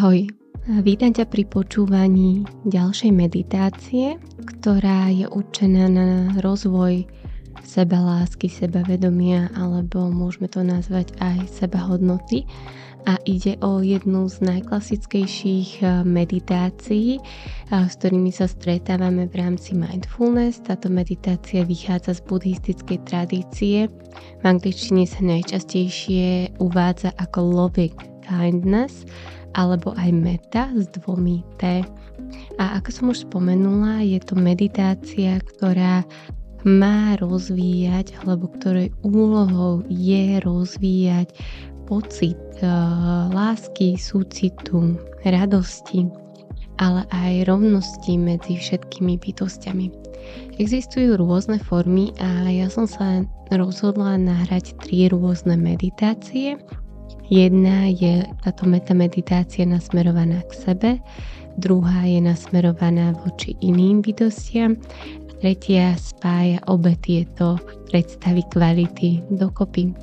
Ahoj, vítam ťa pri počúvaní ďalšej meditácie, ktorá je určená na rozvoj sebalásky, sebavedomia alebo môžeme to nazvať aj sebahodnoty a ide o jednu z najklasickejších eh, meditácií, eh, s ktorými sa stretávame v rámci mindfulness. Táto meditácia vychádza z buddhistickej tradície. V angličtine sa najčastejšie uvádza ako loving kindness alebo aj meta s dvomi T. A ako som už spomenula, je to meditácia, ktorá má rozvíjať, alebo ktorej úlohou je rozvíjať pocit uh, lásky, súcitu, radosti, ale aj rovnosti medzi všetkými bytostiami. Existujú rôzne formy a ja som sa rozhodla nahrať tri rôzne meditácie, Jedna je táto metameditácia nasmerovaná k sebe, druhá je nasmerovaná voči iným bytostiam tretia spája obe tieto predstavy kvality dokopy.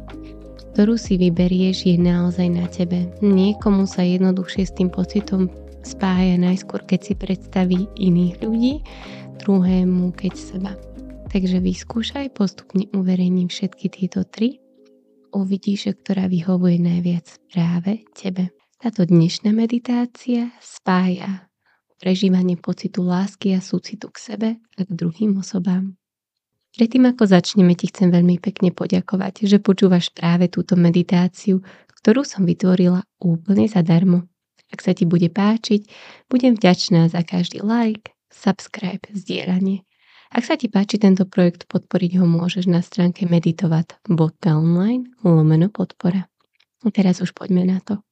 Ktorú si vyberieš je naozaj na tebe. Niekomu sa jednoduchšie s tým pocitom spája najskôr, keď si predstaví iných ľudí, druhému keď seba. Takže vyskúšaj postupne uverejním všetky tieto tri uvidíš, ktorá vyhovuje najviac práve tebe. Táto dnešná meditácia spája prežívanie pocitu lásky a súcitu k sebe a k druhým osobám. Predtým ako začneme ti chcem veľmi pekne poďakovať, že počúvaš práve túto meditáciu, ktorú som vytvorila úplne zadarmo. Ak sa ti bude páčiť, budem vďačná za každý like, subscribe, zdieľanie ak sa ti páči tento projekt, podporiť ho môžeš na stránke meditovat.online lomeno podpora. A teraz už poďme na to.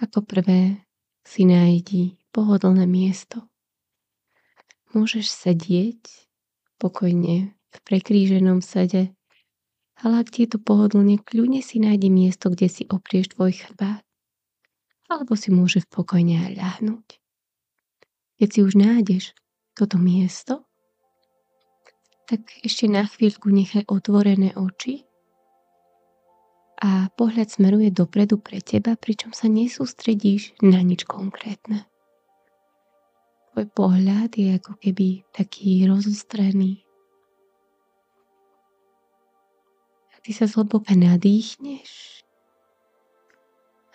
Ako prvé si nájdi pohodlné miesto. Môžeš sedieť pokojne v prekríženom sede, ale ak ti je to pohodlne, kľudne si nájdi miesto, kde si oprieš tvoj chrbát. Alebo si môžeš pokojne aj ľahnúť. Keď si už nájdeš toto miesto, tak ešte na chvíľku nechaj otvorené oči a pohľad smeruje dopredu pre teba, pričom sa nesústredíš na nič konkrétne. Tvoj pohľad je ako keby taký rozostrený. A ty sa zhlboka nadýchneš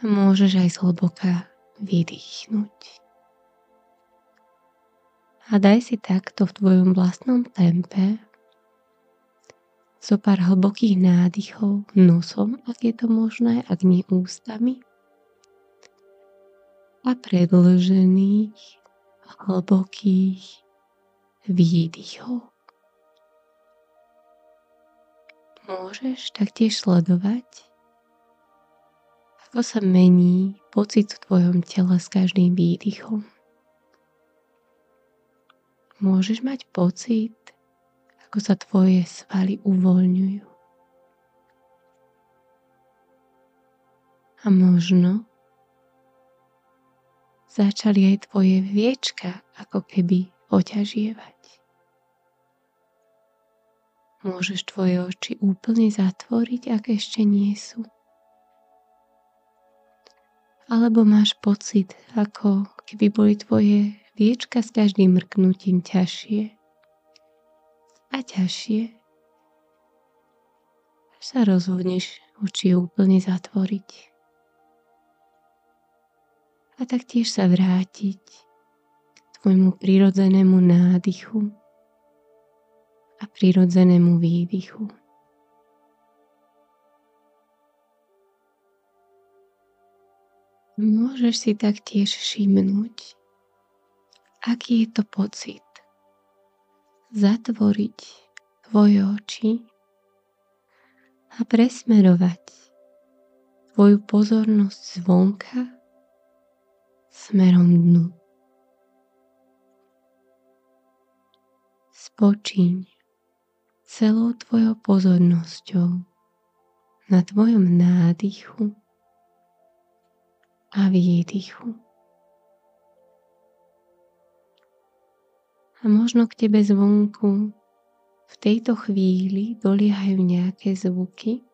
a môžeš aj zhlboka vydýchnuť. A daj si takto v tvojom vlastnom tempe zo pár hlbokých nádychov nosom, ak je to možné, ak nie ústami. A predlžených hlbokých výdychov. Môžeš taktiež sledovať, ako sa mení pocit v tvojom tele s každým výdychom. Môžeš mať pocit, ako sa tvoje svaly uvoľňujú. A možno začali aj tvoje viečka ako keby oťažievať. Môžeš tvoje oči úplne zatvoriť, ak ešte nie sú. Alebo máš pocit, ako keby boli tvoje viečka s každým mrknutím ťažšie a ťažšie, až sa rozhodneš oči úplne zatvoriť. A taktiež sa vrátiť k tvojmu prirodzenému nádychu a prirodzenému výdychu. Môžeš si taktiež všimnúť, aký je to pocit, zatvoriť tvoje oči a presmerovať tvoju pozornosť zvonka smerom dnu. Spočiň celou tvojou pozornosťou na tvojom nádychu a výdychu. A možno k tebe zvonku v tejto chvíli doliehajú nejaké zvuky.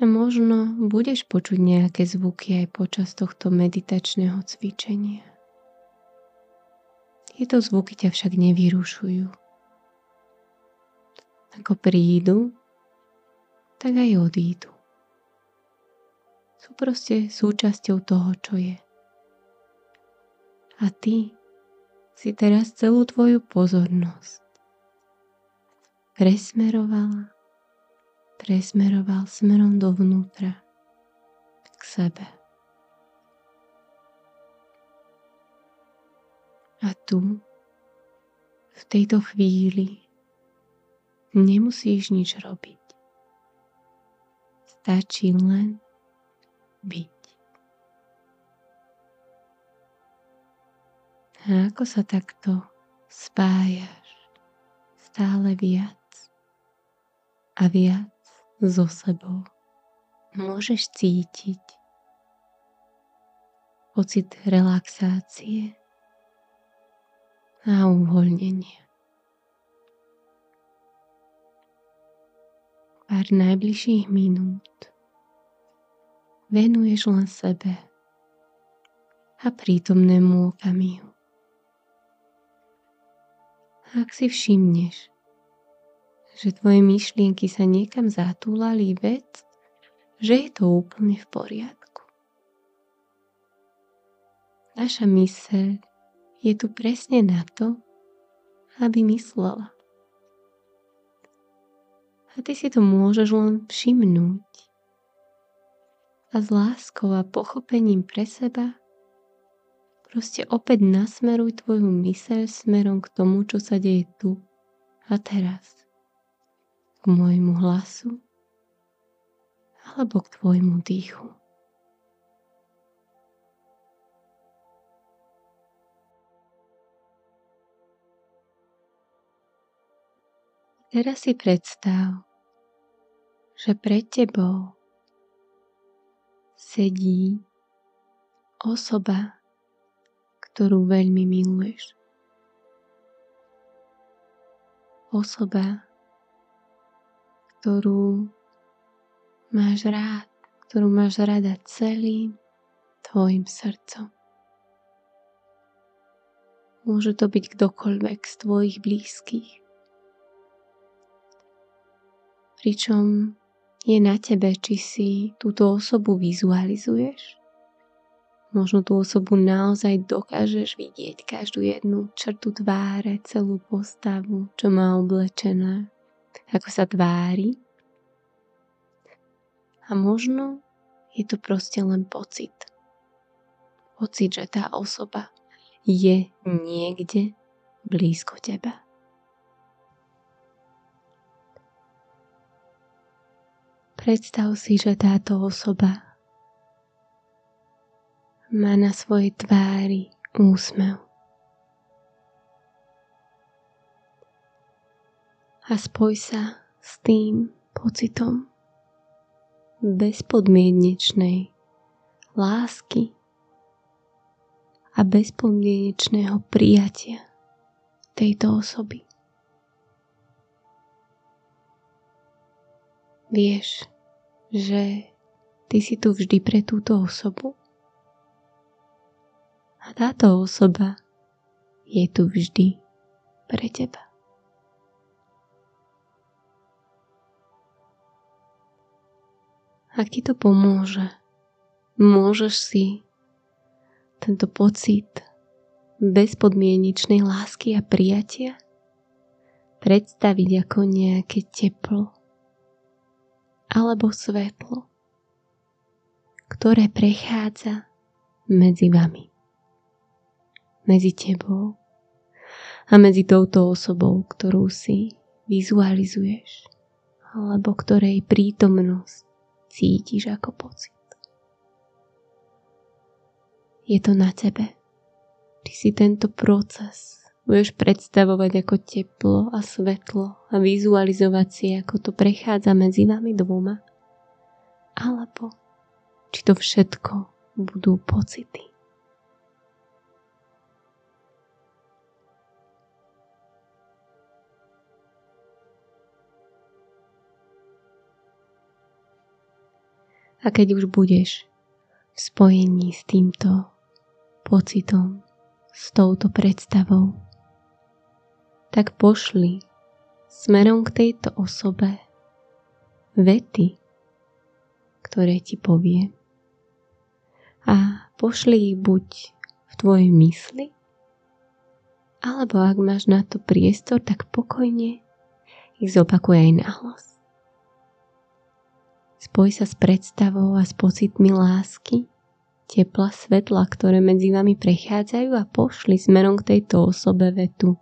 A možno budeš počuť nejaké zvuky aj počas tohto meditačného cvičenia. Tieto zvuky ťa však nevyrušujú. Ako prídu, tak aj odídu. Sú proste súčasťou toho, čo je. A ty si teraz celú tvoju pozornosť presmerovala presmeroval smerom dovnútra k sebe. A tu, v tejto chvíli, nemusíš nič robiť. Stačí len byť. A ako sa takto spájaš stále viac a viac so sebou. Môžeš cítiť pocit relaxácie a uvoľnenia. Pár najbližších minút venuješ len sebe a prítomnému okamihu. Ak si všimneš, že tvoje myšlienky sa niekam zatúlali vec, že je to úplne v poriadku. Naša myseľ je tu presne na to, aby myslela. A ty si to môžeš len všimnúť. A s láskou a pochopením pre seba proste opäť nasmeruj tvoju myseľ smerom k tomu, čo sa deje tu a teraz k môjmu hlasu alebo k tvojmu dýchu. Teraz si predstav, že pred tebou sedí osoba, ktorú veľmi miluješ. Osoba, ktorú máš rád, ktorú máš rada celým tvojim srdcom. Môže to byť kdokoľvek z tvojich blízkych. Pričom je na tebe, či si túto osobu vizualizuješ. Možno tú osobu naozaj dokážeš vidieť každú jednu črtu tváre, celú postavu, čo má oblečené ako sa tvári. A možno je to proste len pocit. Pocit, že tá osoba je niekde blízko teba. Predstav si, že táto osoba má na svojej tvári úsmev. a spoj sa s tým pocitom bezpodmienečnej lásky a bezpodmienečného prijatia tejto osoby. Vieš, že ty si tu vždy pre túto osobu a táto osoba je tu vždy pre teba. Ak ti to pomôže, môžeš si tento pocit bezpodmienečnej lásky a prijatia predstaviť ako nejaké teplo alebo svetlo, ktoré prechádza medzi vami, medzi tebou a medzi touto osobou, ktorú si vizualizuješ, alebo ktorej prítomnosť cítiš ako pocit. Je to na tebe. Ty si tento proces budeš predstavovať ako teplo a svetlo a vizualizovať si, ako to prechádza medzi vami dvoma. Alebo či to všetko budú pocity. A keď už budeš v spojení s týmto pocitom, s touto predstavou, tak pošli smerom k tejto osobe vety, ktoré ti povie. A pošli ich buď v tvojej mysli, alebo ak máš na to priestor, tak pokojne ich zopakuj aj na hlas. Spoj sa s predstavou a s pocitmi lásky, tepla, svetla, ktoré medzi vami prechádzajú a pošli smerom k tejto osobe vetu.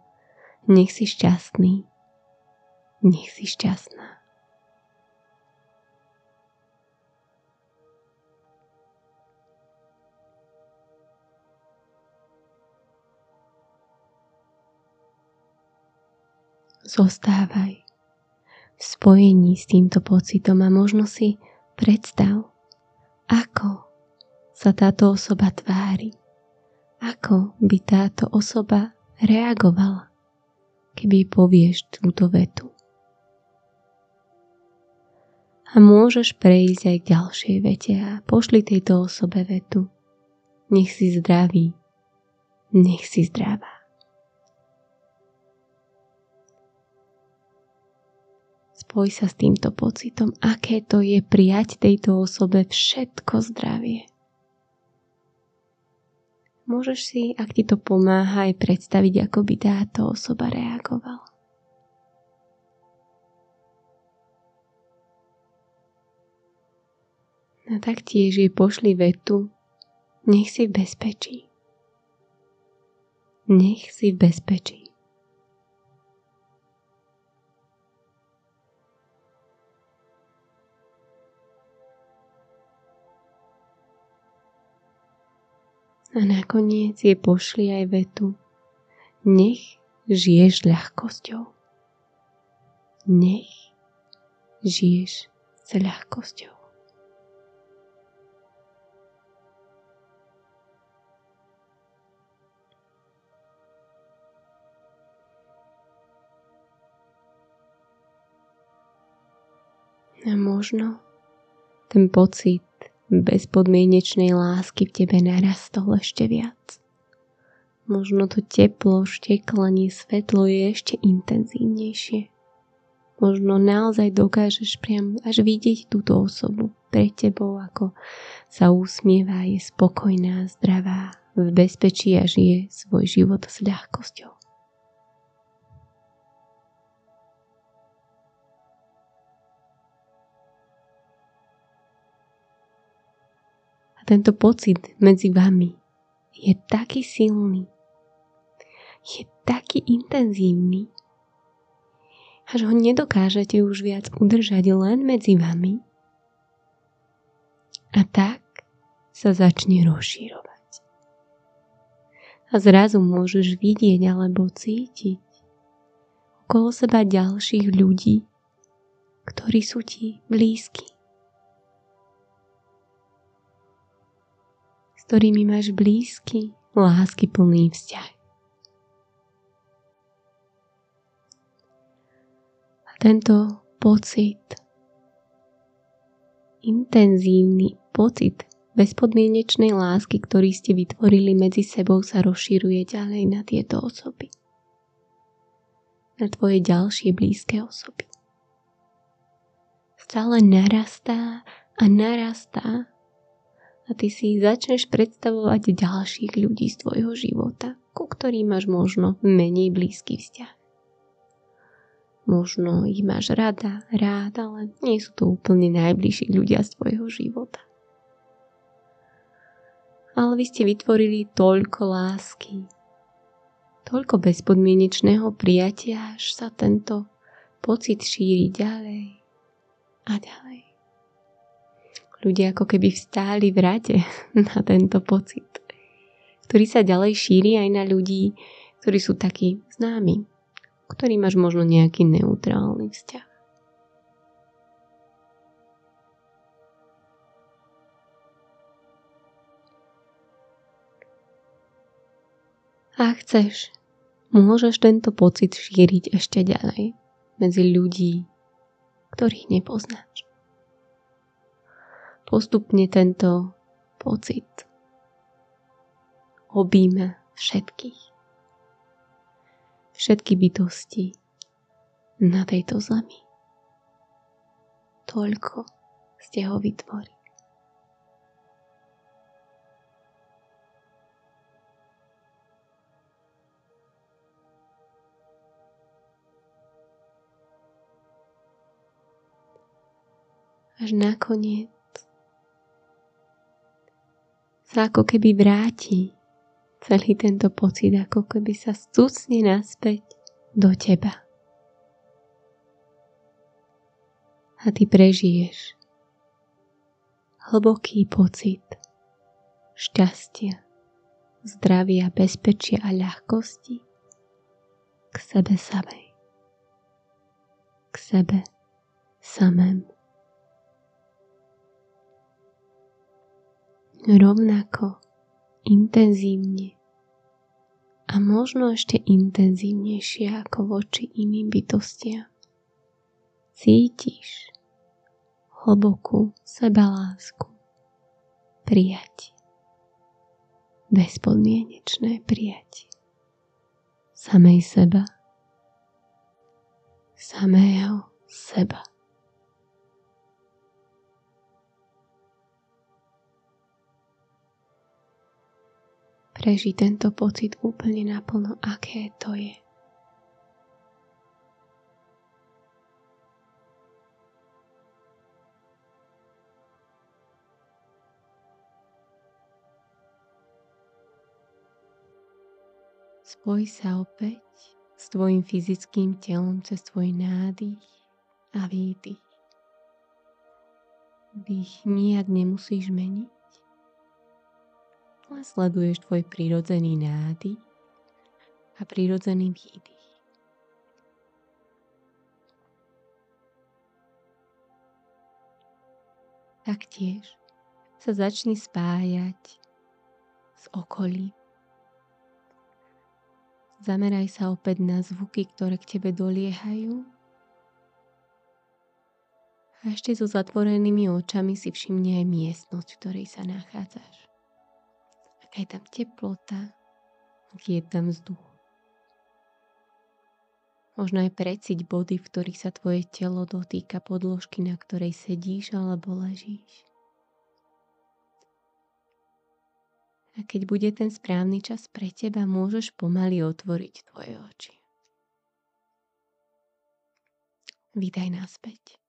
Nech si šťastný. Nech si šťastná. Zostávaj spojení s týmto pocitom a možno si predstav, ako sa táto osoba tvári, ako by táto osoba reagovala, keby povieš túto vetu. A môžeš prejsť aj k ďalšej vete a pošli tejto osobe vetu. Nech si zdravý, nech si zdravá. Spoj sa s týmto pocitom, aké to je prijať tejto osobe všetko zdravie. Môžeš si, ak ti to pomáha, aj predstaviť, ako by táto osoba reagovala. A taktiež jej pošli vetu, nech si v bezpečí. Nech si v bezpečí. A nakoniec je pošli aj vetu. Nech žiješ ľahkosťou. Nech žiješ s ľahkosťou. A možno ten pocit bezpodmienečnej lásky v tebe narastol ešte viac. Možno to teplo, šteklanie, svetlo je ešte intenzívnejšie. Možno naozaj dokážeš priam až vidieť túto osobu pred tebou, ako sa usmieva, je spokojná, zdravá, v bezpečí a žije svoj život s ľahkosťou. Tento pocit medzi vami je taký silný, je taký intenzívny, až ho nedokážete už viac udržať len medzi vami a tak sa začne rozšírovať. A zrazu môžeš vidieť alebo cítiť okolo seba ďalších ľudí, ktorí sú ti blízki. Ktorými máš blízky, lásky plný vzťah. A tento pocit, intenzívny pocit bezpodmienečnej lásky, ktorý ste vytvorili medzi sebou, sa rozširuje ďalej na tieto osoby. Na tvoje ďalšie blízke osoby. Stále narastá a narastá a ty si začneš predstavovať ďalších ľudí z tvojho života, ku ktorým máš možno menej blízky vzťah. Možno ich máš rada, rád, ale nie sú to úplne najbližší ľudia z tvojho života. Ale vy ste vytvorili toľko lásky, toľko bezpodmienečného prijatia, až sa tento pocit šíri ďalej a ďalej ľudia ako keby vstáli v rade na tento pocit, ktorý sa ďalej šíri aj na ľudí, ktorí sú takí známi, ktorý máš možno nejaký neutrálny vzťah. A chceš, môžeš tento pocit šíriť ešte ďalej medzi ľudí, ktorých nepoznáš postupne tento pocit objíma všetkých. Všetky bytosti na tejto zemi. Toľko ste ho vytvorili. až nakoniec sa ako keby vráti celý tento pocit, ako keby sa stúcne naspäť do teba. A ty prežiješ hlboký pocit šťastia, zdravia, bezpečia a ľahkosti k sebe samej. K sebe samému. Rovnako intenzívne a možno ešte intenzívnejšie ako voči iným bytostiam. Cítiš hlbokú sebalásku, prijatie, bezpodmienečné prijatie samej seba, samého seba. Preži tento pocit úplne naplno, aké to je. Spoj sa opäť s tvojim fyzickým telom cez tvoj nádych a výdych. Dých nijak nemusíš meniť sleduješ tvoj prírodzený nádych a prírodzený výdych. Taktiež sa začni spájať s okolím. Zameraj sa opäť na zvuky, ktoré k tebe doliehajú. A ešte so zatvorenými očami si všimni aj miestnosť, v ktorej sa nachádzaš aká je tam teplota, aký je tam vzduch. Možno aj preciť body, v ktorých sa tvoje telo dotýka podložky, na ktorej sedíš alebo ležíš. A keď bude ten správny čas pre teba, môžeš pomaly otvoriť tvoje oči. Vítaj naspäť.